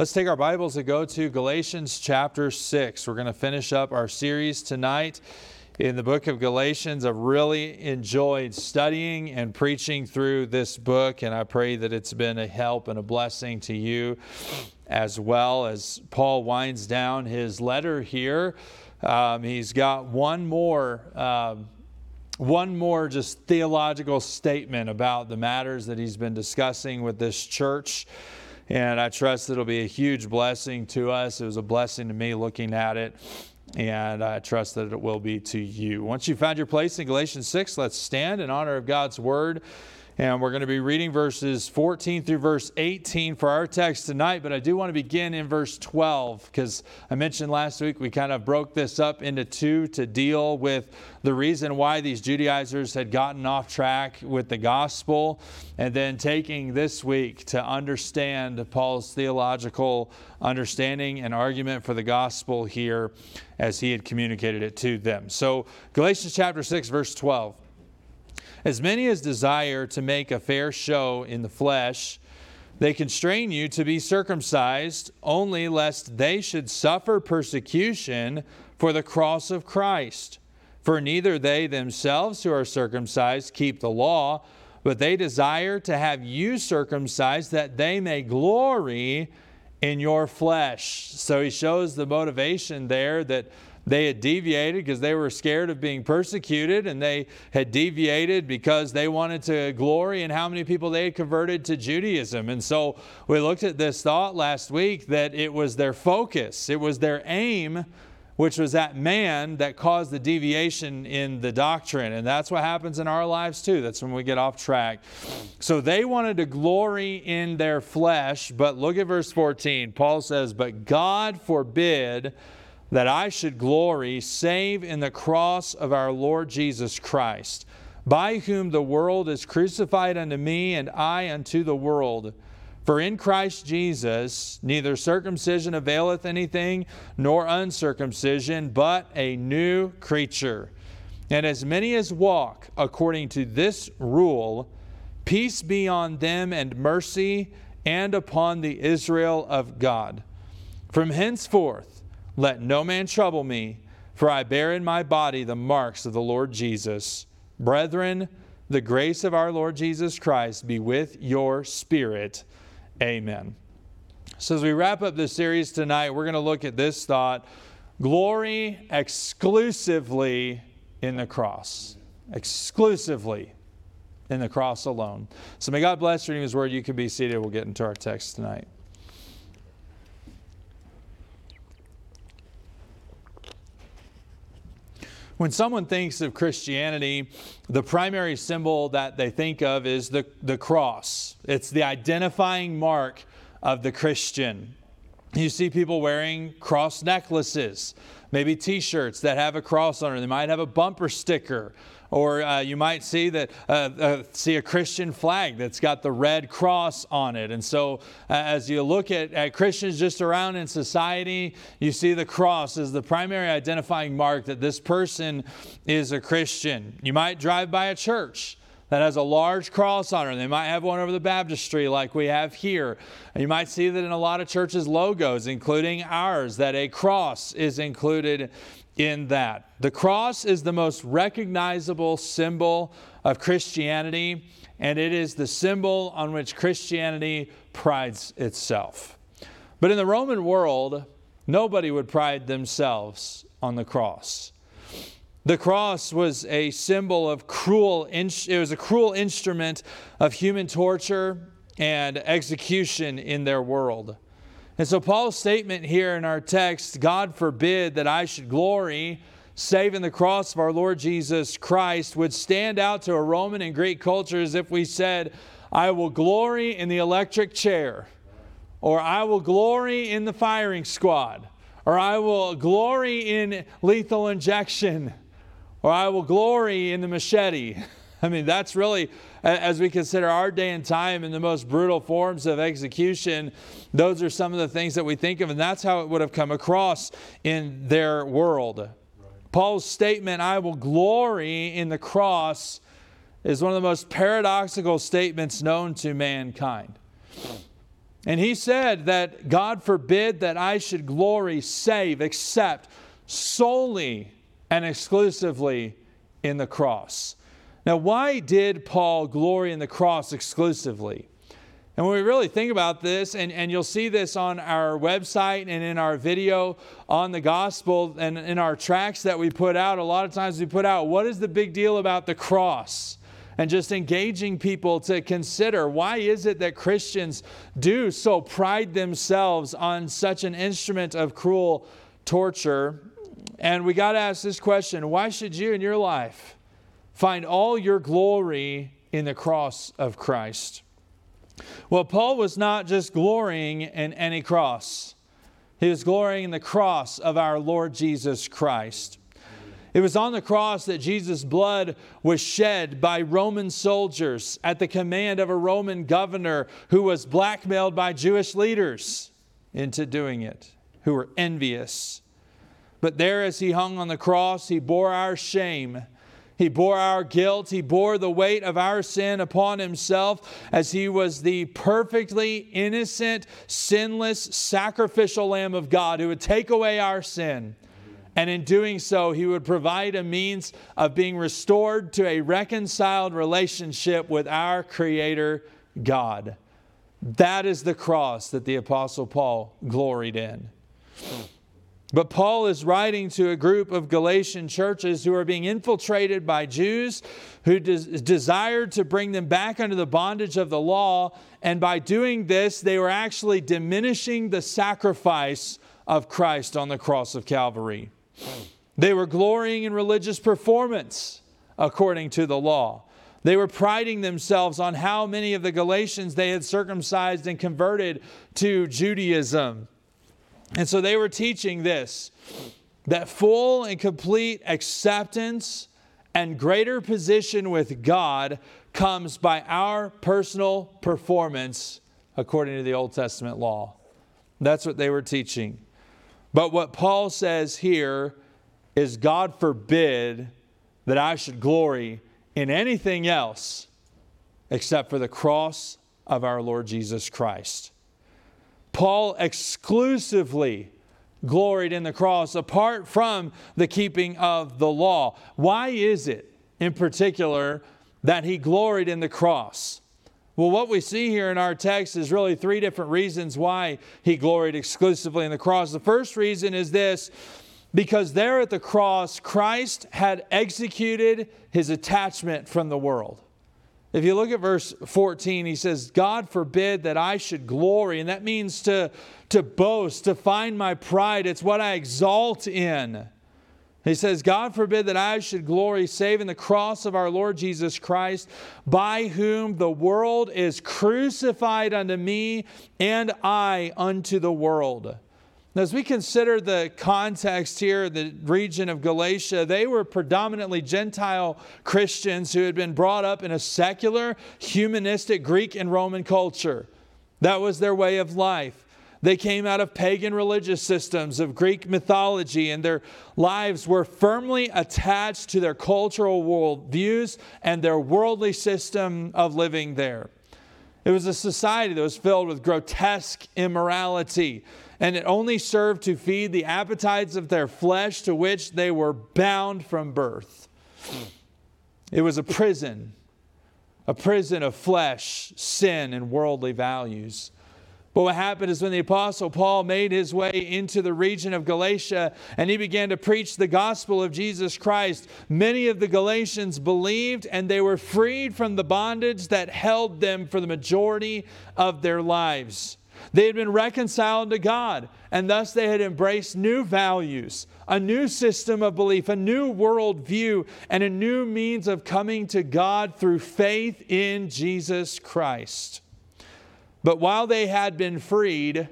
Let's take our Bibles and go to Galatians chapter 6. We're going to finish up our series tonight in the book of Galatians. I've really enjoyed studying and preaching through this book, and I pray that it's been a help and a blessing to you as well as Paul winds down his letter here. Um, he's got one more. Um, one more just theological statement about the matters that he's been discussing with this church. And I trust it'll be a huge blessing to us. It was a blessing to me looking at it, and I trust that it will be to you. Once you found your place in Galatians 6, let's stand in honor of God's word. And we're going to be reading verses 14 through verse 18 for our text tonight. But I do want to begin in verse 12 because I mentioned last week we kind of broke this up into two to deal with the reason why these Judaizers had gotten off track with the gospel. And then taking this week to understand Paul's theological understanding and argument for the gospel here as he had communicated it to them. So, Galatians chapter 6, verse 12. As many as desire to make a fair show in the flesh, they constrain you to be circumcised, only lest they should suffer persecution for the cross of Christ. For neither they themselves who are circumcised keep the law, but they desire to have you circumcised that they may glory in your flesh. So he shows the motivation there that they had deviated because they were scared of being persecuted, and they had deviated because they wanted to glory in how many people they had converted to Judaism. And so we looked at this thought last week that it was their focus, it was their aim which was that man that caused the deviation in the doctrine. And that's what happens in our lives too. That's when we get off track. So they wanted to glory in their flesh, but look at verse 14. Paul says, But God forbid that I should glory save in the cross of our Lord Jesus Christ, by whom the world is crucified unto me, and I unto the world. For in Christ Jesus neither circumcision availeth anything, nor uncircumcision, but a new creature. And as many as walk according to this rule, peace be on them and mercy, and upon the Israel of God. From henceforth, let no man trouble me, for I bear in my body the marks of the Lord Jesus. Brethren, the grace of our Lord Jesus Christ be with your spirit. Amen. So, as we wrap up this series tonight, we're going to look at this thought glory exclusively in the cross. Exclusively in the cross alone. So, may God bless reading His word. You can be seated. We'll get into our text tonight. When someone thinks of Christianity, the primary symbol that they think of is the, the cross. It's the identifying mark of the Christian. You see people wearing cross necklaces, maybe t shirts that have a cross on it. They might have a bumper sticker or uh, you might see that uh, uh, see a Christian flag that's got the red cross on it. And so, uh, as you look at, at Christians just around in society, you see the cross as the primary identifying mark that this person is a Christian. You might drive by a church that has a large cross on it. They might have one over the baptistry like we have here. And you might see that in a lot of churches' logos, including ours, that a cross is included in that. The cross is the most recognizable symbol of Christianity, and it is the symbol on which Christianity prides itself. But in the Roman world, nobody would pride themselves on the cross. The cross was a symbol of cruel, it was a cruel instrument of human torture and execution in their world. And so, Paul's statement here in our text God forbid that I should glory, save in the cross of our Lord Jesus Christ, would stand out to a Roman and Greek culture as if we said, I will glory in the electric chair, or I will glory in the firing squad, or I will glory in lethal injection, or I will glory in the machete. I mean, that's really, as we consider our day and time in the most brutal forms of execution, those are some of the things that we think of, and that's how it would have come across in their world. Right. Paul's statement, I will glory in the cross, is one of the most paradoxical statements known to mankind. And he said that God forbid that I should glory, save, except solely and exclusively in the cross. Now, why did Paul glory in the cross exclusively? And when we really think about this, and, and you'll see this on our website and in our video on the gospel and in our tracks that we put out, a lot of times we put out, what is the big deal about the cross? And just engaging people to consider why is it that Christians do so pride themselves on such an instrument of cruel torture? And we got to ask this question why should you in your life find all your glory in the cross of Christ? Well, Paul was not just glorying in any cross, he was glorying in the cross of our Lord Jesus Christ. It was on the cross that Jesus' blood was shed by Roman soldiers at the command of a Roman governor who was blackmailed by Jewish leaders into doing it, who were envious. But there, as he hung on the cross, he bore our shame he bore our guilt. He bore the weight of our sin upon himself as he was the perfectly innocent, sinless, sacrificial Lamb of God who would take away our sin. And in doing so, he would provide a means of being restored to a reconciled relationship with our Creator God. That is the cross that the Apostle Paul gloried in. But Paul is writing to a group of Galatian churches who are being infiltrated by Jews who des- desired to bring them back under the bondage of the law. And by doing this, they were actually diminishing the sacrifice of Christ on the cross of Calvary. They were glorying in religious performance according to the law. They were priding themselves on how many of the Galatians they had circumcised and converted to Judaism. And so they were teaching this that full and complete acceptance and greater position with God comes by our personal performance according to the Old Testament law. That's what they were teaching. But what Paul says here is God forbid that I should glory in anything else except for the cross of our Lord Jesus Christ. Paul exclusively gloried in the cross apart from the keeping of the law. Why is it, in particular, that he gloried in the cross? Well, what we see here in our text is really three different reasons why he gloried exclusively in the cross. The first reason is this because there at the cross, Christ had executed his attachment from the world. If you look at verse 14, he says, God forbid that I should glory. And that means to, to boast, to find my pride. It's what I exalt in. He says, God forbid that I should glory save in the cross of our Lord Jesus Christ, by whom the world is crucified unto me, and I unto the world. Now, as we consider the context here, the region of Galatia, they were predominantly Gentile Christians who had been brought up in a secular, humanistic Greek and Roman culture. That was their way of life. They came out of pagan religious systems of Greek mythology, and their lives were firmly attached to their cultural worldviews and their worldly system of living there. It was a society that was filled with grotesque immorality and it only served to feed the appetites of their flesh to which they were bound from birth. It was a prison, a prison of flesh, sin, and worldly values. But what happened is when the Apostle Paul made his way into the region of Galatia and he began to preach the gospel of Jesus Christ, many of the Galatians believed and they were freed from the bondage that held them for the majority of their lives. They had been reconciled to God, and thus they had embraced new values, a new system of belief, a new worldview, and a new means of coming to God through faith in Jesus Christ. But while they had been freed,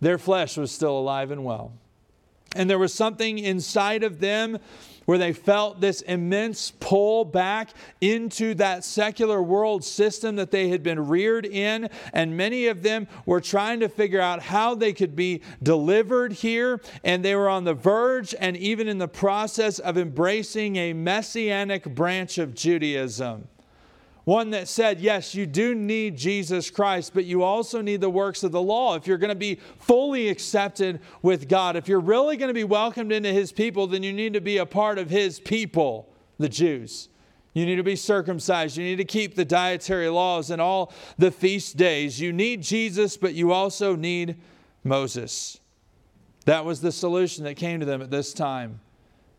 their flesh was still alive and well. And there was something inside of them where they felt this immense pull back into that secular world system that they had been reared in. And many of them were trying to figure out how they could be delivered here. And they were on the verge and even in the process of embracing a messianic branch of Judaism One that said, yes, you do need Jesus Christ, but you also need the works of the law. If you're going to be fully accepted with God, if you're really going to be welcomed into His people, then you need to be a part of His people, the Jews. You need to be circumcised. You need to keep the dietary laws and all the feast days. You need Jesus, but you also need Moses. That was the solution that came to them at this time.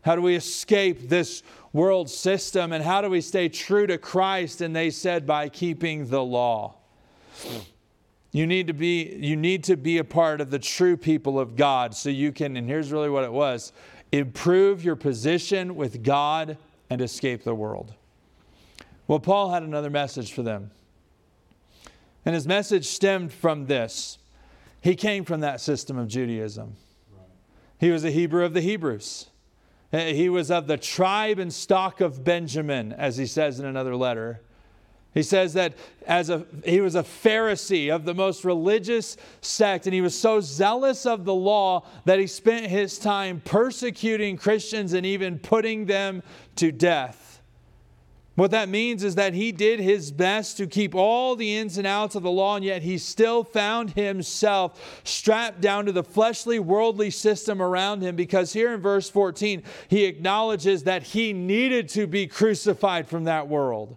How do we escape this world system and how do we stay true to Christ? And they said, by keeping the law. You need to be you need to be a part of the true people of God so you can and here's really what it was improve your position with God and escape the world. Well, Paul had another message for them. And his message stemmed from this. He came from that system of Judaism. He was a Hebrew of the Hebrews. Uh, he was of the tribe and stock of Benjamin, as he says in another letter. He says that as a, he was a Pharisee of the most religious sect, and he was so zealous of the law that he spent his time persecuting Christians and even putting them to death. What that means is that he did his best to keep all the ins and outs of the law, and yet he still found himself strapped down to the fleshly, worldly system around him because here in verse 14, he acknowledges that he needed to be crucified from that world.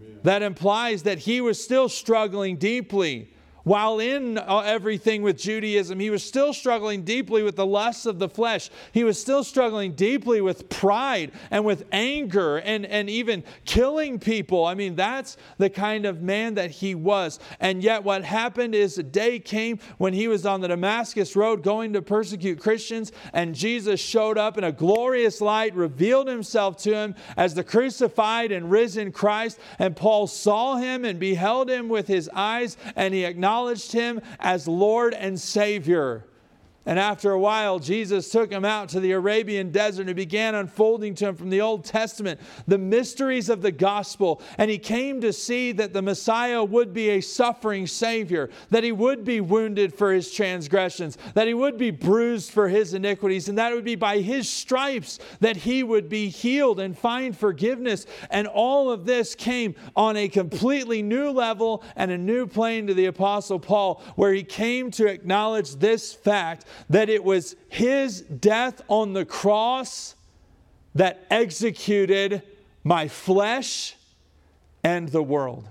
Amen. That implies that he was still struggling deeply while in uh, everything with Judaism, he was still struggling deeply with the lusts of the flesh. He was still struggling deeply with pride and with anger and, and even killing people. I mean, that's the kind of man that he was. And yet, what happened is a day came when he was on the Damascus Road going to persecute Christians, and Jesus showed up in a glorious light, revealed himself to him as the crucified and risen Christ. And Paul saw him and beheld him with his eyes, and he acknowledged acknowledged him as Lord and Savior. And after a while, Jesus took him out to the Arabian desert and began unfolding to him from the Old Testament the mysteries of the gospel. And he came to see that the Messiah would be a suffering Savior, that he would be wounded for his transgressions, that he would be bruised for his iniquities, and that it would be by his stripes that he would be healed and find forgiveness. And all of this came on a completely new level and a new plane to the Apostle Paul, where he came to acknowledge this fact that it was his death on the cross that executed my flesh and the world.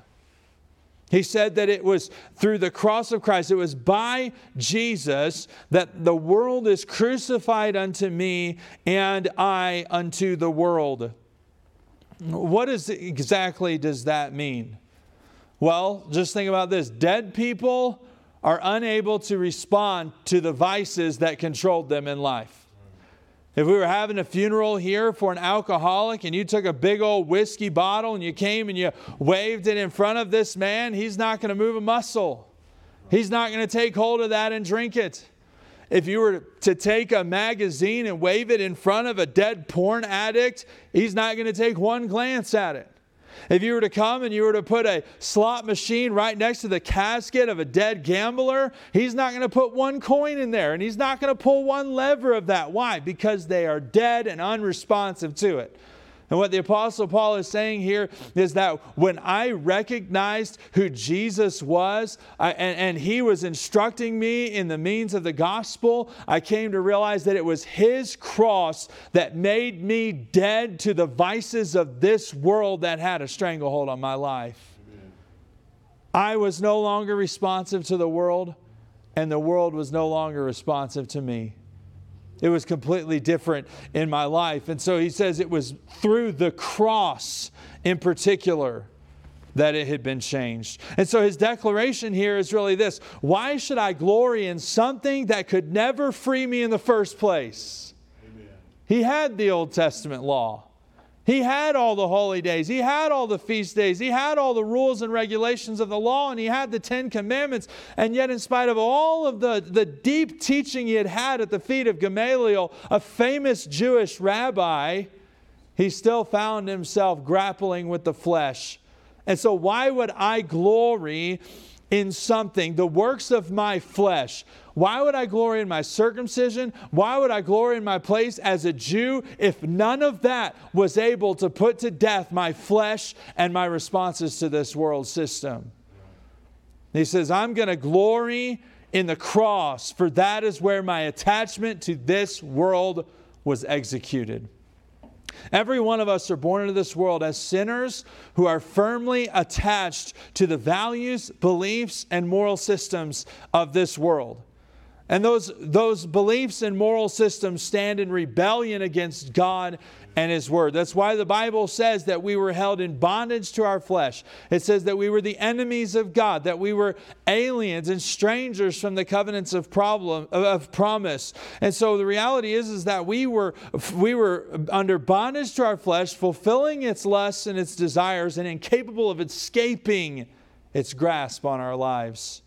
He said that it was through the cross of Christ, it was by Jesus that the world is crucified unto me and I unto the world. What is exactly does that mean? Well, just think about this. Dead people are unable to respond to the vices that controlled them in life. If we were having a funeral here for an alcoholic and you took a big old whiskey bottle and you came and you waved it in front of this man, he's not going to move a muscle. He's not going to take hold of that and drink it. If you were to take a magazine and wave it in front of a dead porn addict, he's not going to take one glance at it. If you were to come and you were to put a slot machine right next to the casket of a dead gambler, he's not going to put one coin in there and he's not going to pull one lever of that. Why? Because they are dead and unresponsive to it. And what the Apostle Paul is saying here is that when I recognized who Jesus was I, and, and he was instructing me in the means of the gospel, I came to realize that it was his cross that made me dead to the vices of this world that had a stranglehold on my life. Amen. I was no longer responsive to the world, and the world was no longer responsive to me. It was completely different in my life. And so he says it was through the cross in particular that it had been changed. And so his declaration here is really this Why should I glory in something that could never free me in the first place? Amen. He had the Old Testament law. He had all the holy days. He had all the feast days. He had all the rules and regulations of the law, and he had the Ten Commandments. And yet, in spite of all of the, the deep teaching he had had at the feet of Gamaliel, a famous Jewish rabbi, he still found himself grappling with the flesh. And so, why would I glory in something, the works of my flesh. Why would I glory in my circumcision? Why would I glory in my place as a Jew if none of that was able to put to death my flesh and my responses to this world system? He says, I'm going to glory in the cross, for that is where my attachment to this world was executed. Every one of us are born into this world as sinners who are firmly attached to the values, beliefs, and moral systems of this world. And those, those beliefs and moral systems stand in rebellion against God and His Word. That's why the Bible says that we were held in bondage to our flesh. It says that we were the enemies of God, that we were aliens and strangers from the covenants of problem of promise. And so the reality is, is that we were we were under bondage to our flesh, fulfilling its lusts and its desires, and incapable of escaping its grasp on our lives.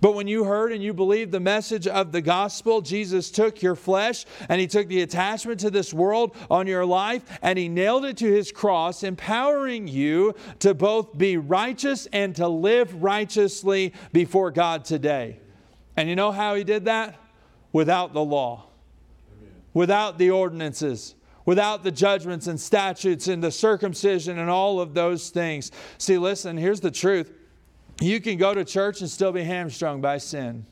But when you heard and you believed the message of the gospel, Jesus took your flesh and he took the attachment to this world on your life and he nailed it to his cross, empowering you to both be righteous and to live righteously before God today. And you know how he did that? Without the law, without the ordinances without the judgments and statutes and the circumcision and all of those things. See, listen, here's the truth you can go to church and still be hamstrung by sin.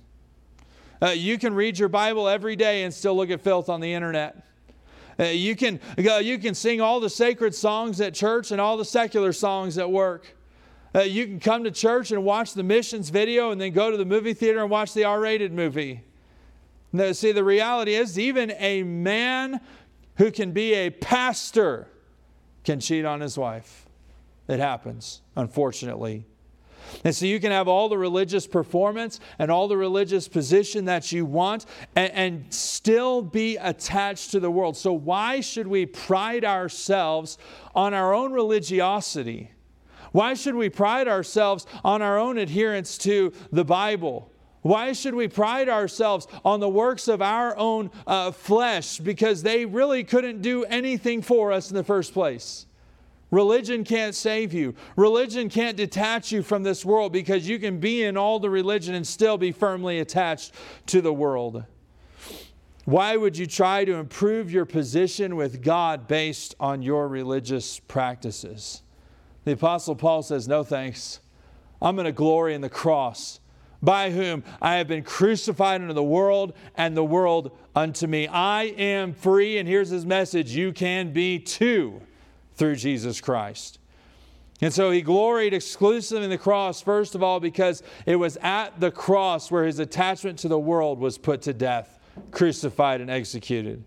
Uh, you can read your Bible every day and still look at filth on the internet. Uh, you, can, uh, you can sing all the sacred songs at church and all the secular songs at work. Uh, you can come to church and watch the missions video and then go to the movie theater and watch the R rated movie. Now, see, the reality is, even a man who can be a pastor can cheat on his wife. It happens, unfortunately. And so you can have all the religious performance and all the religious position that you want and, and, still be attached to the world. So, why should we pride ourselves on our own religiosity? Why should we pride ourselves on our own adherence to the Bible? Why should we pride ourselves on the works of our own uh, flesh? Because they really couldn't do anything for us in the first place. Religion can't save you. Religion can't detach you from this world because you can be in all the religion and still be firmly attached to the world. Why would you try to improve your position with God based on your religious practices? The Apostle Paul says, No thanks. I'm going to glory in the cross, by whom I have been crucified unto the world, and the world unto me. I am free, and here's his message you can be too through Jesus Christ. And so he gloried exclusively in the cross, first of all, because it was at the cross where his attachment to the world was put to death, crucified, and executed.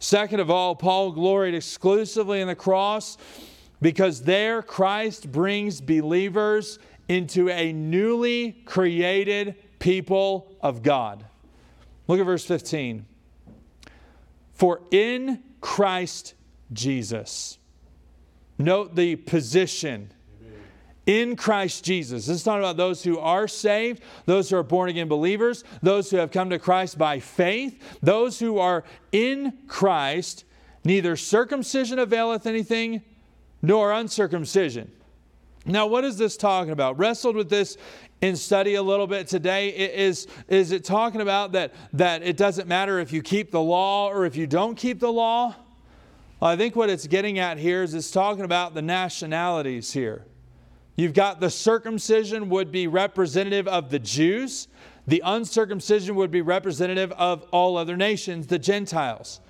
Second of all, Paul gloried exclusively in the cross because there Christ brings believers into a newly created people of God. Look at verse 15. For in Christ Jesus, Note the position in Christ Jesus. This is talking about those who are saved, those who are born again believers, those who have come to Christ by faith, those who are in Christ. Neither circumcision availeth anything, nor uncircumcision. Now, what is this talking about? Wrestled with this in study a little bit today. Is, is it talking about that, that it doesn't matter if you keep the law or if you don't keep the law? I think what it's getting at here is it's talking about the nationalities here. You've got the circumcision would be representative of the Jews, the uncircumcision would be representative of all other nations, the Gentiles.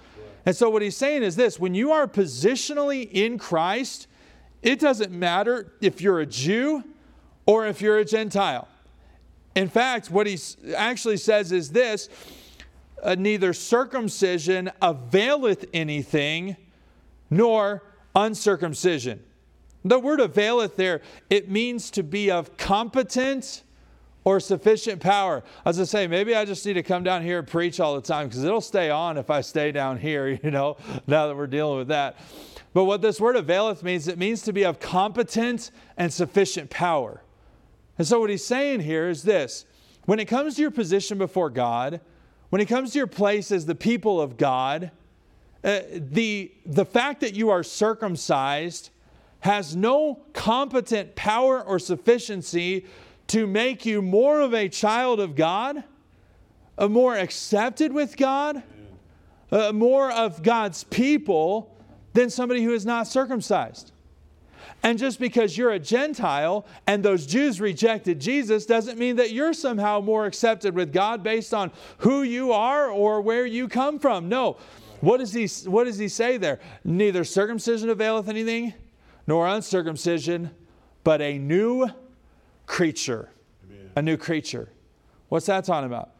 And so what he's saying is this when you are positionally in Christ, it doesn't matter if you're a Jew or if you're a Gentile. In fact, what he actually says is this uh, neither circumcision availeth anything nor uncircumcision. The word availeth there, it means to be of competent or sufficient power. As I say, maybe I just need to come down here and preach all the time because it'll stay on if I stay down here, you know, now that we're dealing with that. But what this word availeth means, it means to be of competent and sufficient power. And so what he's saying here is this when it comes to your position before God, when it comes to your place as the people of God, uh, the, the fact that you are circumcised has no competent power or sufficiency to make you more of a child of God, a more accepted with God, uh, more of God's people than somebody who is not circumcised. And just because you're a Gentile and those Jews rejected Jesus doesn't mean that you're somehow more accepted with God based on who you are or where you come from. No. What does he, what does he say there? Neither circumcision availeth anything, nor uncircumcision, but a new creature. Amen. A new creature. What's that talking about?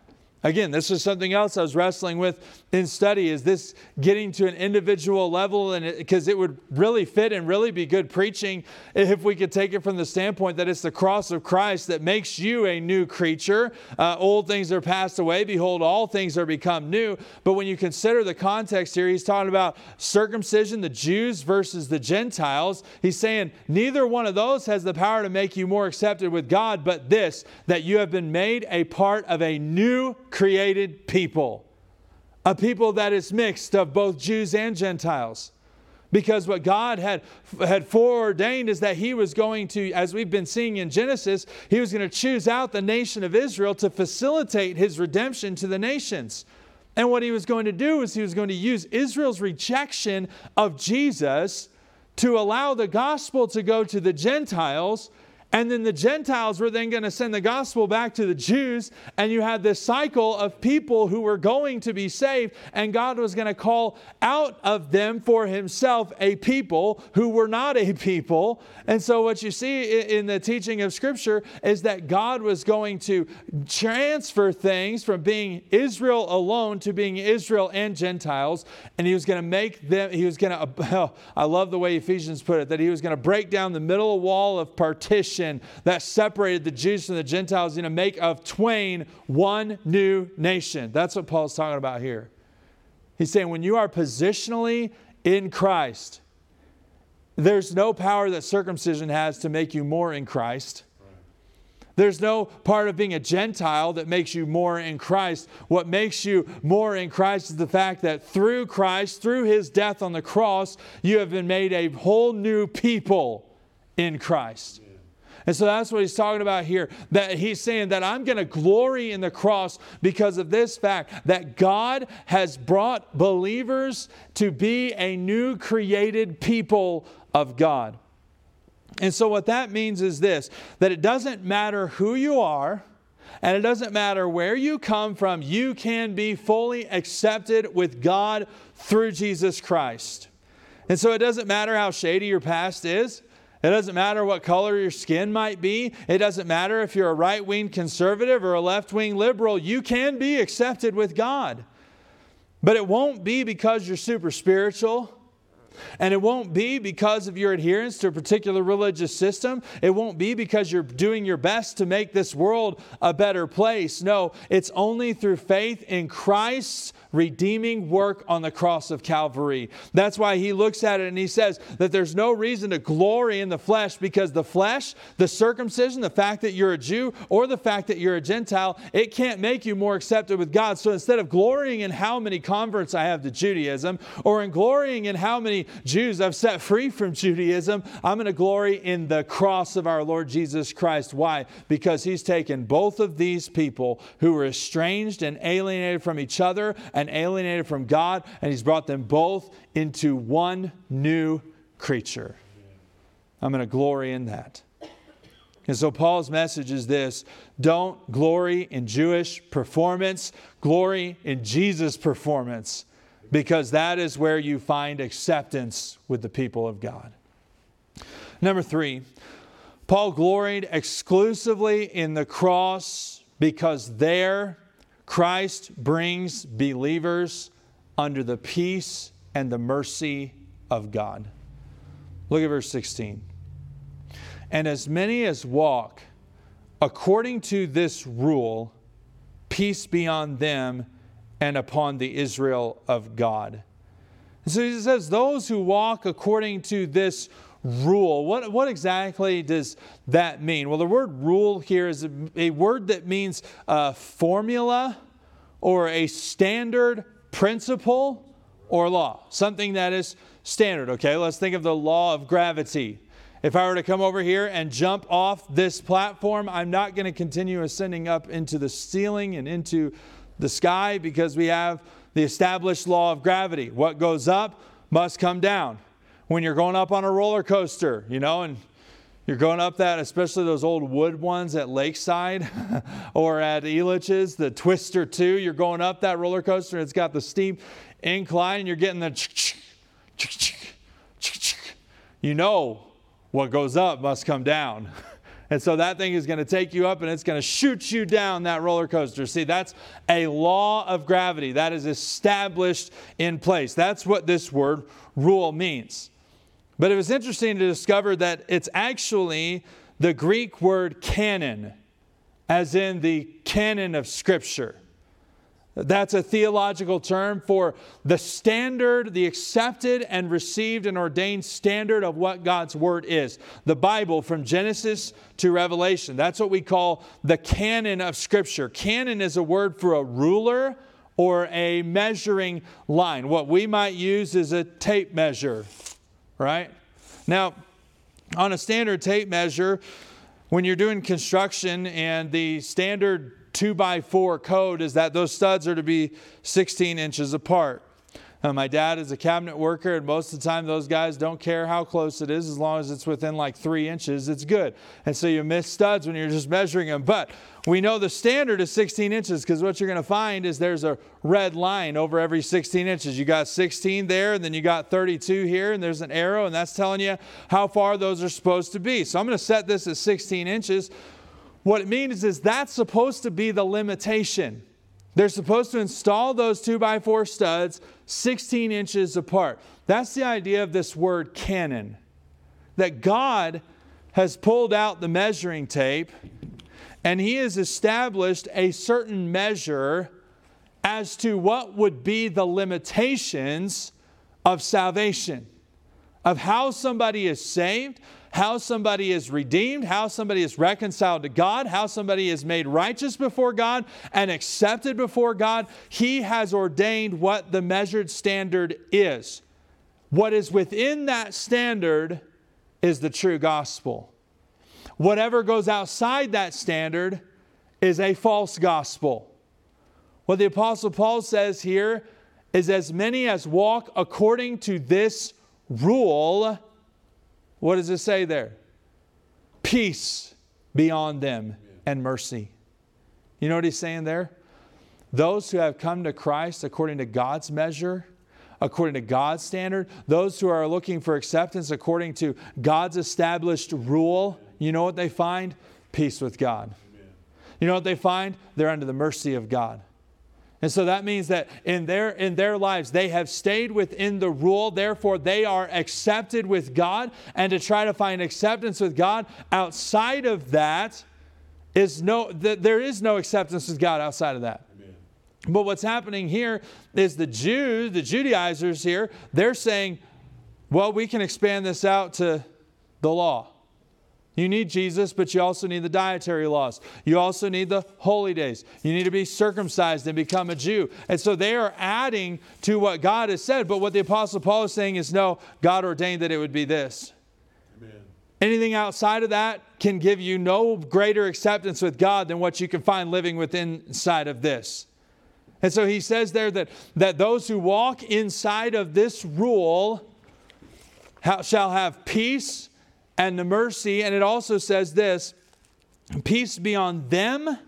Again, this is something else I was wrestling with in study. Is this getting to an individual level? And because it, it, would really fit and really be good preaching if we could take it from the standpoint that it's the cross of Christ that makes you a new creature. Uh, old things are passed away. Behold, all things are become new. But when you consider the context here, he's talking about circumcision, the Jews versus the Gentiles. He's saying neither one of those has the power to make you more accepted with God, but this, that you have been made a part of a new created people, a people that is mixed of both Jews and Gentiles. Because what God had, had foreordained is that He was going to, as we've been seeing in Genesis, He was going to choose out the nation of Israel to facilitate His redemption to the nations. And what He was going to do is He was going to use Israel's rejection of Jesus to allow the gospel to go to the Gentiles and then the Gentiles were then going to send the gospel back to the Jews. And you had this cycle of people who were going to be saved. And God was going to call out of them for himself a people who were not a people. And so, what you see in the teaching of Scripture is that God was going to transfer things from being Israel alone to being Israel and Gentiles. And he was going to make them, he was going to, oh, I love the way Ephesians put it, that he was going to break down the middle wall of partition that separated the Jews from the Gentiles in a make of twain one new nation. That's what Paul's talking about here. He's saying when you are positionally in Christ, there's no power that circumcision has to make you more in Christ. There's no part of being a Gentile that makes you more in Christ. What makes you more in Christ is the fact that through Christ, through his death on the cross, you have been made a whole new people in Christ. And so that's what he's talking about here. That he's saying that I'm going to glory in the cross because of this fact that God has brought believers to be a new created people of God. And so what that means is this that it doesn't matter who you are. And it doesn't matter where you come from, you can be fully accepted with God through Jesus Christ. And so it doesn't matter how shady your past is. It doesn't matter what color your skin might be. It doesn't matter if you're a right wing conservative or a left wing liberal. You can be accepted with God. But it won't be because you're super spiritual. And it won't be because of your adherence to a particular religious system. It won't be because you're doing your best to make this world a better place. No, it's only through faith in Christ's redeeming work on the cross of Calvary. That's why he looks at it and he says that there's no reason to glory in the flesh because the flesh, the circumcision, the fact that you're a Jew or the fact that you're a Gentile, it can't make you more accepted with God. So instead of glorying in how many converts I have to Judaism or in glorying in how many Jews I've set free from Judaism, I'm going to glory in the cross of our Lord Jesus Christ. Why? Because he's taken both of these people who were estranged and alienated from each other and alienated from God, and he's brought them both into one new creature. I'm going to glory in that. And so Paul's message is this don't glory in Jewish performance, glory in Jesus' performance because that is where you find acceptance with the people of God. Number three, Paul gloried exclusively in the cross because there Christ brings believers under the peace and the mercy of God. Look at verse 16. And as many as walk according to this rule, peace be on them and upon the Israel of God. So he says, those who walk according to this rule. What, what exactly does that mean? Well, the word rule here is a, a word that means a formula or a standard principle or law, something that is standard. Okay, let's think of the law of gravity. If I were to come over here and jump off this platform, I'm not going to continue ascending up into the ceiling and into the sky because we have the established law of gravity. What goes up must come down. When you're going up on a roller coaster, you know, and you're going up that, especially those old wood ones at Lakeside or at Elitch's, the Twister 2, you're going up that roller coaster and it's got the steep incline and you're getting the you know what goes up must come down. And so that thing is going to take you up and it's going to shoot you down that roller coaster. See, that's a law of gravity that is established in place. That's what this word rule means. But it was interesting to discover that it's actually the Greek word canon, as in the canon of Scripture. That's a theological term for the standard, the accepted and received and ordained standard of what God's Word is. The Bible from Genesis to Revelation. That's what we call the canon of Scripture. Canon is a word for a ruler or a measuring line. What we might use is a tape measure, right? Now, on a standard tape measure, when you're doing construction and the standard two by four code is that those studs are to be 16 inches apart. Uh, my dad is a cabinet worker, and most of the time, those guys don't care how close it is as long as it's within like three inches, it's good. And so you miss studs when you're just measuring them. But we know the standard is 16 inches because what you're going to find is there's a red line over every 16 inches. You got 16 there, and then you got 32 here, and there's an arrow, and that's telling you how far those are supposed to be. So I'm going to set this at 16 inches. What it means is that's supposed to be the limitation. They're supposed to install those two by four studs 16 inches apart. That's the idea of this word canon. That God has pulled out the measuring tape and he has established a certain measure as to what would be the limitations of salvation, of how somebody is saved, how somebody is redeemed, how somebody is reconciled to God, how somebody is made righteous before God and accepted before God. He has ordained what the measured standard is. What is within that standard is the true gospel. Whatever goes outside that standard is a false gospel. What the Apostle Paul says here is as many as walk according to this rule what does it say there? Peace beyond them and mercy. You know what he's saying there? Those who have come to Christ according to God's measure, according to God's standard, those who are looking for acceptance according to God's established rule, you know what they find? Peace with God. You know what they find? They're under the mercy of God. And so that means that in their, in their lives, they have stayed within the rule. Therefore, they are accepted with God. And to try to find acceptance with God outside of that is no, th- there is no acceptance with God outside of that. Amen. But what's happening here is the Jews, the Judaizers here, they're saying, well, we can expand this out to the law. You need Jesus, but you also need the dietary laws. You also need the holy days. You need to be circumcised and become a Jew. And so they are adding to what God has said. But what the Apostle Paul is saying is no, God ordained that it would be this. Amen. Anything outside of that can give you no greater acceptance with God than what you can find living within inside of this. And so he says there that, that those who walk inside of this rule shall have peace and the mercy. And it also says this peace be on them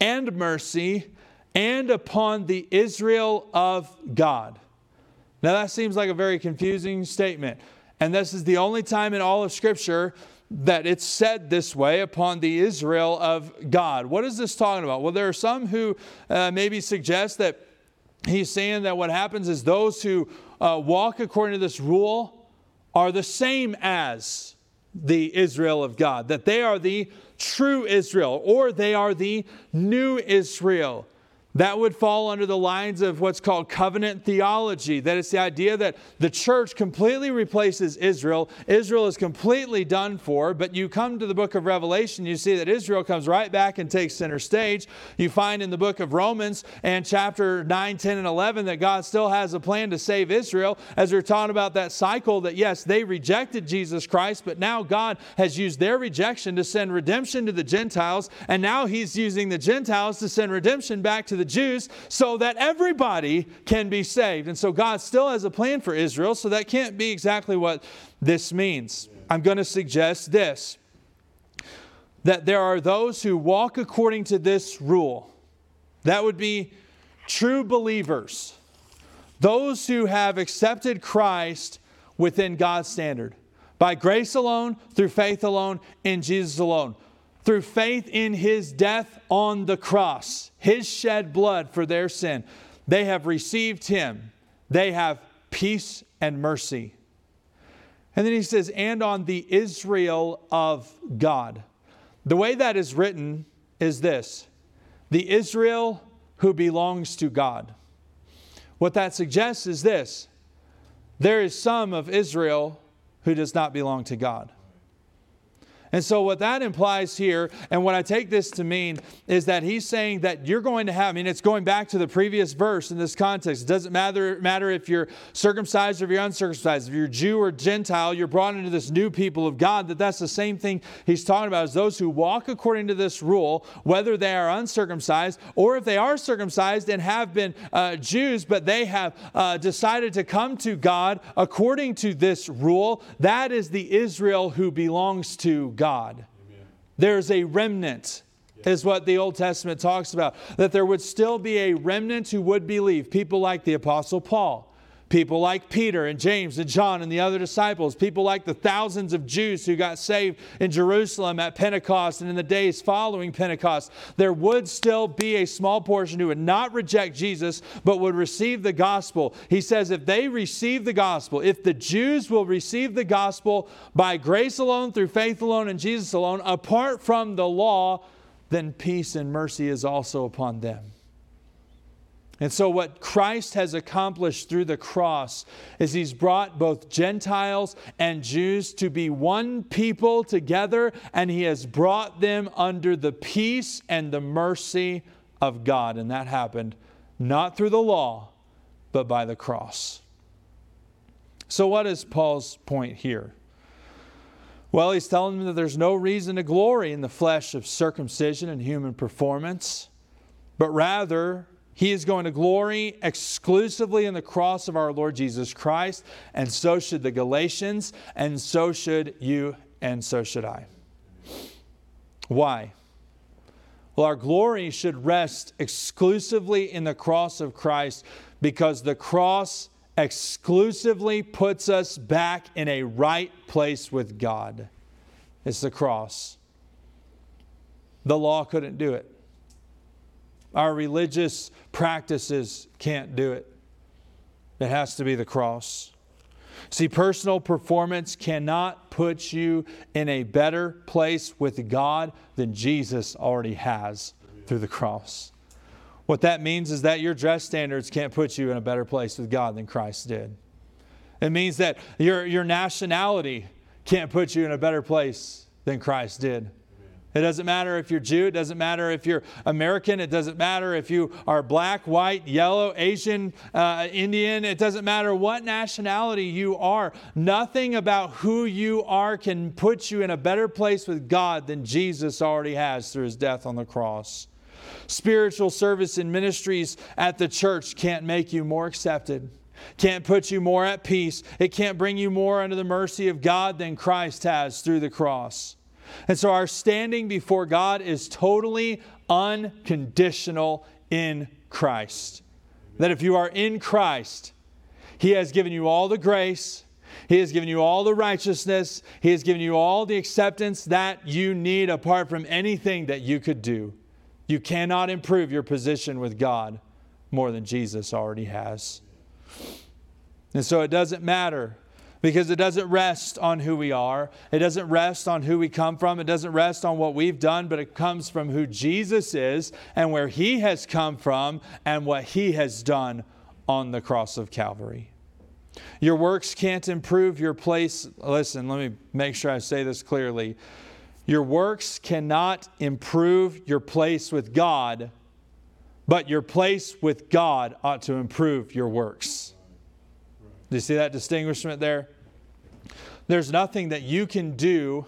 and mercy and upon the Israel of God. Now, that seems like a very confusing statement. And this is the only time in all of Scripture that it's said this way upon the Israel of God. What is this talking about? Well, there are some who uh, maybe suggest that he's saying that what happens is those who uh, walk according to this rule are the same as the Israel of God, that they are the true Israel or they are the new Israel. That would fall under the lines of what's called covenant theology. That it's the idea that the church completely replaces Israel. Israel is completely done for, but you come to the book of Revelation, you see that Israel comes right back and takes center stage. You find in the book of Romans and chapter 9, 10, and 11 that God still has a plan to save Israel. As we're talking about that cycle, that yes, they rejected Jesus Christ, but now God has used their rejection to send redemption to the Gentiles, and now He's using the Gentiles to send redemption back to the the Jews so that everybody can be saved. And so God still has a plan for Israel, so that can't be exactly what this means. I'm going to suggest this that there are those who walk according to this rule. That would be true believers, those who have accepted Christ within God's standard. By grace alone, through faith alone, in Jesus alone through faith in his death on the cross, his shed blood for their sin. They have received him. They have peace and mercy. And then he says, and on the Israel of God. The way that is written is this the Israel who belongs to God. What that suggests is this there is some of Israel who does not belong to God. And so, what that implies here, and what I take this to mean, is that he's saying that you're going to have, I mean, it's going back to the previous verse in this context. It doesn't matter, matter if you're circumcised or if you're uncircumcised, if you're Jew or Gentile, you're brought into this new people of God, that that's the same thing he's talking about, is those who walk according to this rule, whether they are uncircumcised or if they are circumcised and have been uh, Jews, but they have uh, decided to come to God according to this rule, that is the Israel who belongs to God. God. Amen. There's a remnant, is what the Old Testament talks about. That there would still be a remnant who would believe. People like the Apostle Paul People like Peter and James and John and the other disciples, people like the thousands of Jews who got saved in Jerusalem at Pentecost and in the days following Pentecost, there would still be a small portion who would not reject Jesus but would receive the gospel. He says, if they receive the gospel, if the Jews will receive the gospel by grace alone, through faith alone, and Jesus alone, apart from the law, then peace and mercy is also upon them. And so, what Christ has accomplished through the cross is he's brought both Gentiles and Jews to be one people together, and he has brought them under the peace and the mercy of God. And that happened not through the law, but by the cross. So, what is Paul's point here? Well, he's telling them that there's no reason to glory in the flesh of circumcision and human performance, but rather he is going to glory exclusively in the cross of our Lord Jesus Christ, and so should the Galatians, and so should you, and so should I. Why? Well, our glory should rest exclusively in the cross of Christ because the cross exclusively puts us back in a right place with God. It's the cross. The law couldn't do it. Our religious practices can't do it. It has to be the cross. See, personal performance cannot put you in a better place with God than Jesus already has through the cross. What that means is that your dress standards can't put you in a better place with God than Christ did. It means that your, your nationality can't put you in a better place than Christ did. It doesn't matter if you're Jew, it doesn't matter if you're American, it doesn't matter if you are black, white, yellow, Asian, uh, Indian, it doesn't matter what nationality you are. Nothing about who you are can put you in a better place with God than Jesus already has through his death on the cross. Spiritual service and ministries at the church can't make you more accepted can't put you more at peace. It can't bring you more under the mercy of God than Christ has through the cross. And so our standing before God is totally unconditional in Christ. That if you are in Christ, He has given you all the grace, He has given you all the righteousness, He has given you all the acceptance that you need apart from anything that you could do. You cannot improve your position with God more than Jesus already has. And so it doesn't matter because it doesn't rest on who we are. It doesn't rest on who we come from. It doesn't rest on what we've done, but it comes from who Jesus is and where he has come from and what he has done on the cross of Calvary. Your works can't improve your place. Listen, let me make sure I say this clearly. Your works cannot improve your place with God, but your place with God ought to improve your works. Do you see that distinguishment there? There's nothing that you can do.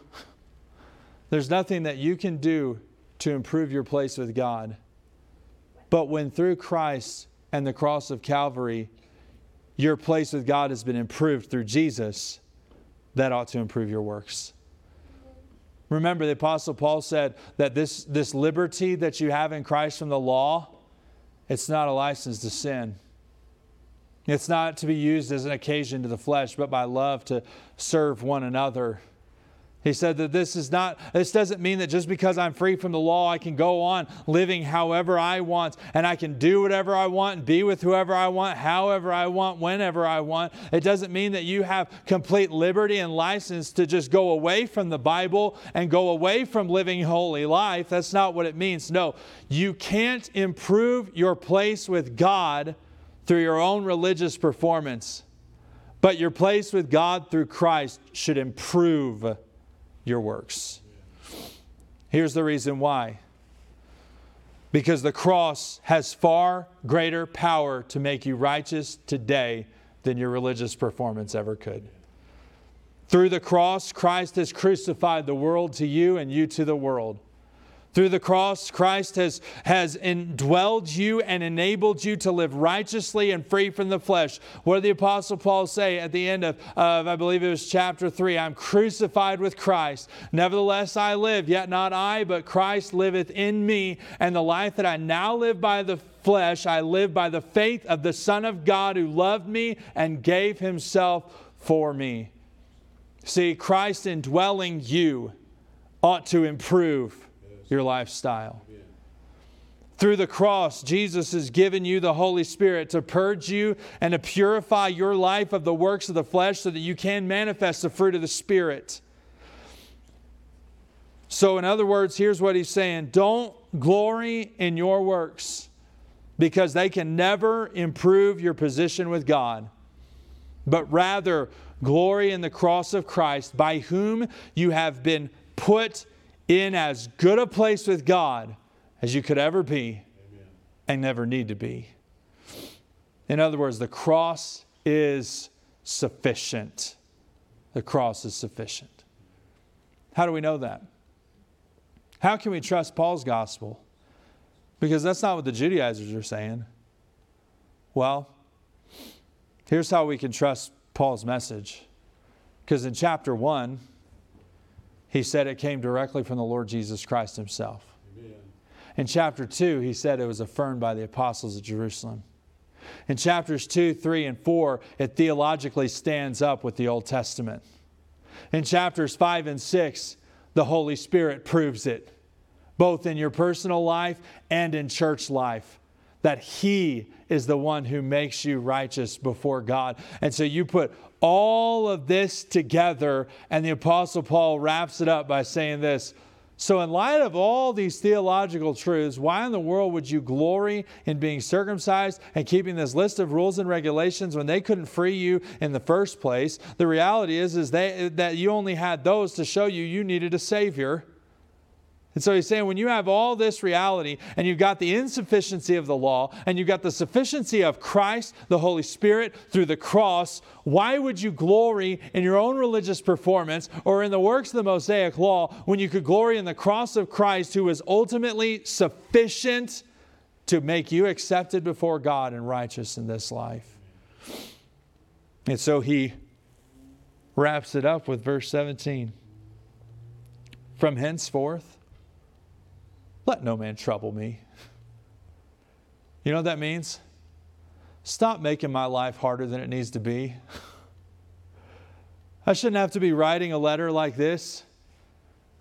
There's nothing that you can do to improve your place with God. But when through Christ and the cross of Calvary, your place with God has been improved through Jesus, that ought to improve your works. Remember, the Apostle Paul said that this, this liberty that you have in Christ from the law, it's not a license to sin. It's not to be used as an occasion to the flesh, but by love to serve one another. He said that this is not, this doesn't mean that just because I'm free from the law, I can go on living however I want and I can do whatever I want and be with whoever I want, however I want, whenever I want. It doesn't mean that you have complete liberty and license to just go away from the Bible and go away from living holy life. That's not what it means. No, you can't improve your place with God through your own religious performance, but your place with God through Christ should improve your works. Here's the reason why because the cross has far greater power to make you righteous today than your religious performance ever could. Through the cross, Christ has crucified the world to you and you to the world. Through the cross, Christ has, has indwelled you and enabled you to live righteously and free from the flesh. What did the Apostle Paul say at the end of, of, I believe it was chapter 3? I'm crucified with Christ. Nevertheless, I live, yet not I, but Christ liveth in me. And the life that I now live by the flesh, I live by the faith of the Son of God who loved me and gave himself for me. See, Christ indwelling you ought to improve your lifestyle. Through the cross, Jesus has given you the Holy Spirit to purge you and to purify your life of the works of the flesh so that you can manifest the fruit of the Spirit. So, in other words, here's what he's saying don't glory in your works because they can never improve your position with God, but rather glory in the cross of Christ by whom you have been put in as good a place with God as you could ever be Amen. and never need to be. In other words, the cross is sufficient. The cross is sufficient. How do we know that? How can we trust Paul's gospel? Because that's not what the Judaizers are saying. Well, here's how we can trust Paul's message. Because in chapter 1, he said it came directly from the Lord Jesus Christ himself. Amen. In chapter 2, he said it was affirmed by the apostles of Jerusalem. In chapters 2, 3, and 4, it theologically stands up with the Old Testament. In chapters 5 and 6, the Holy Spirit proves it, both in your personal life and in church life, that He is the one who makes you righteous before God. And so you put all of this together, and the Apostle Paul wraps it up by saying this. So, in light of all these theological truths, why in the world would you glory in being circumcised and keeping this list of rules and regulations when they couldn't free you in the first place? The reality is, is they, that you only had those to show you you needed a Savior. And so he's saying when you have all this reality and you've got the insufficiency of the law and you've got the sufficiency of Christ, the Holy Spirit, through the cross, why would you glory in your own religious performance or in the works of the Mosaic law when you could glory in the cross of Christ who is ultimately sufficient to make you accepted before God and righteous in this life? And so he wraps it up with verse 17. From henceforth, let no man trouble me. You know what that means? Stop making my life harder than it needs to be. I shouldn't have to be writing a letter like this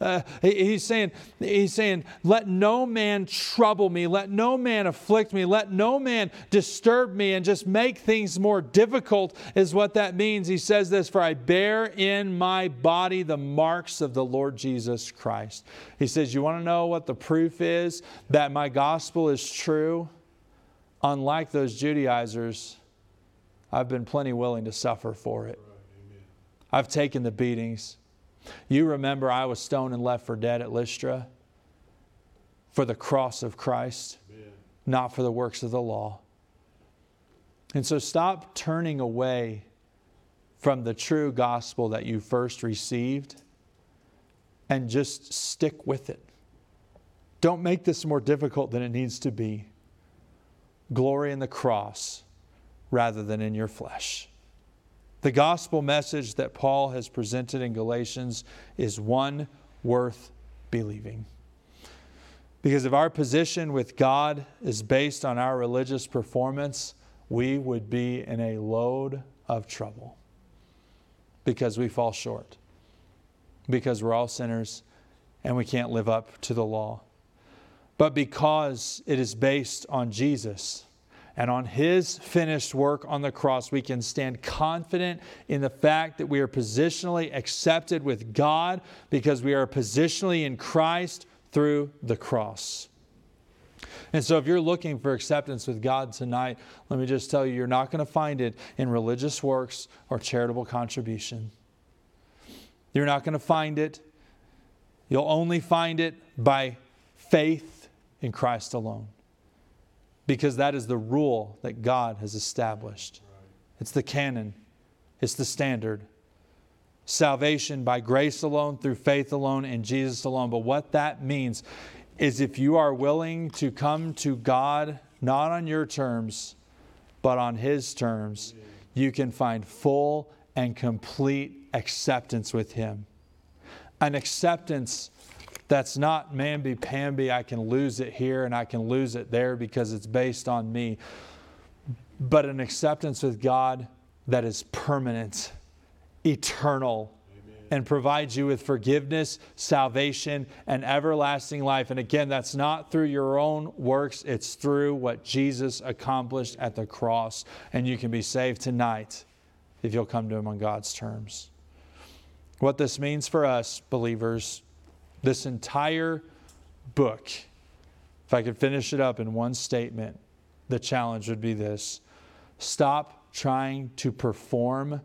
Uh, he, he's saying, he's saying, let no man trouble me, let no man afflict me, let no man disturb me, and just make things more difficult is what that means. He says this, for I bear in my body the marks of the Lord Jesus Christ. He says, You want to know what the proof is that my gospel is true? Unlike those Judaizers, I've been plenty willing to suffer for it. I've taken the beatings. You remember I was stoned and left for dead at Lystra for the cross of Christ, Amen. not for the works of the law. And so stop turning away from the true gospel that you first received and just stick with it. Don't make this more difficult than it needs to be. Glory in the cross rather than in your flesh. The gospel message that Paul has presented in Galatians is one worth believing. Because if our position with God is based on our religious performance, we would be in a load of trouble because we fall short, because we're all sinners and we can't live up to the law. But because it is based on Jesus, and on his finished work on the cross, we can stand confident in the fact that we are positionally accepted with God because we are positionally in Christ through the cross. And so, if you're looking for acceptance with God tonight, let me just tell you, you're not going to find it in religious works or charitable contribution. You're not going to find it. You'll only find it by faith in Christ alone because that is the rule that God has established. It's the canon, it's the standard. Salvation by grace alone, through faith alone, in Jesus alone. But what that means is if you are willing to come to God not on your terms, but on His terms, you can find full and complete acceptance with Him. An acceptance that's not mamby pamby, I can lose it here and I can lose it there because it's based on me, but an acceptance with God that is permanent, eternal, and provides you with forgiveness, salvation, and everlasting life. And again, that's not through your own works, it's through what Jesus accomplished at the cross. And you can be saved tonight if you'll come to Him on God's terms. What this means for us, believers, this entire book, if I could finish it up in one statement, the challenge would be this stop trying to perform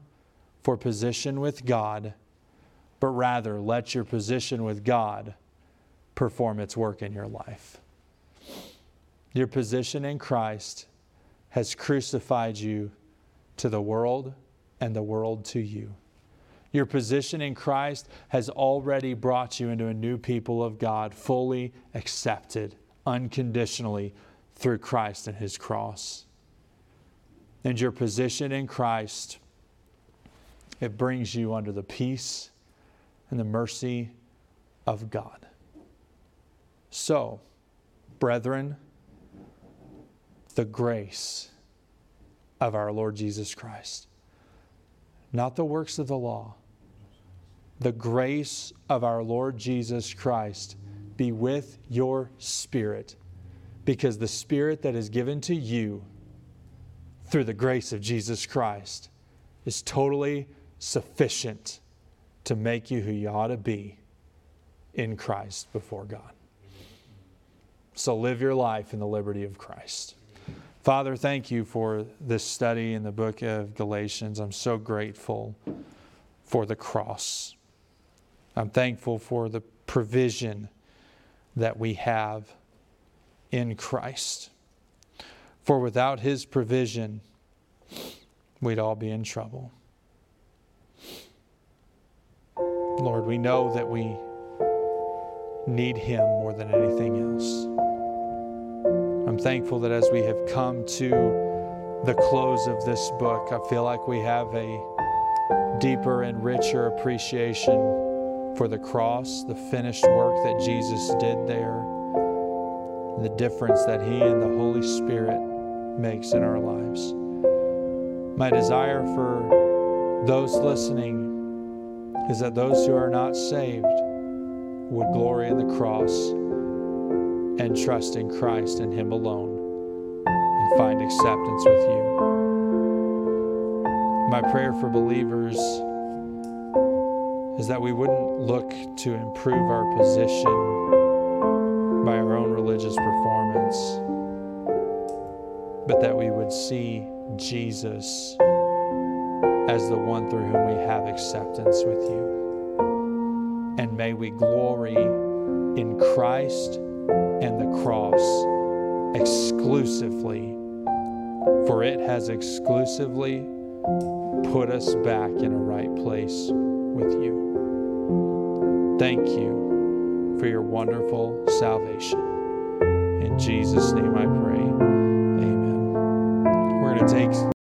for position with God, but rather let your position with God perform its work in your life. Your position in Christ has crucified you to the world and the world to you. Your position in Christ has already brought you into a new people of God, fully accepted unconditionally through Christ and His cross. And your position in Christ, it brings you under the peace and the mercy of God. So, brethren, the grace of our Lord Jesus Christ, not the works of the law the grace of our Lord Jesus Christ be with your spirit, because the spirit that is given to you through the grace of Jesus Christ is totally sufficient to make you who you ought to be in Christ before God. So live your life in the liberty of Christ. Father, thank you for this study in the book of Galatians. I'm so grateful for the cross. I'm thankful for the provision that we have in Christ. For without His provision, we'd all be in trouble. Lord, we know that we need Him more than anything else. I'm thankful that as we have come to the close of this book, I feel like we have a deeper and richer appreciation for the cross, the finished work that Jesus did there, the difference that He and the Holy Spirit makes in our lives. My desire for those listening is that those who are not saved would glory in the cross and trust in Christ and Him alone and find acceptance with you. My prayer for believers is that we wouldn't look to improve our position by our own religious performance, but that we would see Jesus as the one through whom we have acceptance with you. And may we glory in Christ and the cross exclusively, for it has exclusively put us back in a right place with you. Thank you for your wonderful salvation. In Jesus' name I pray. Amen. We're going to take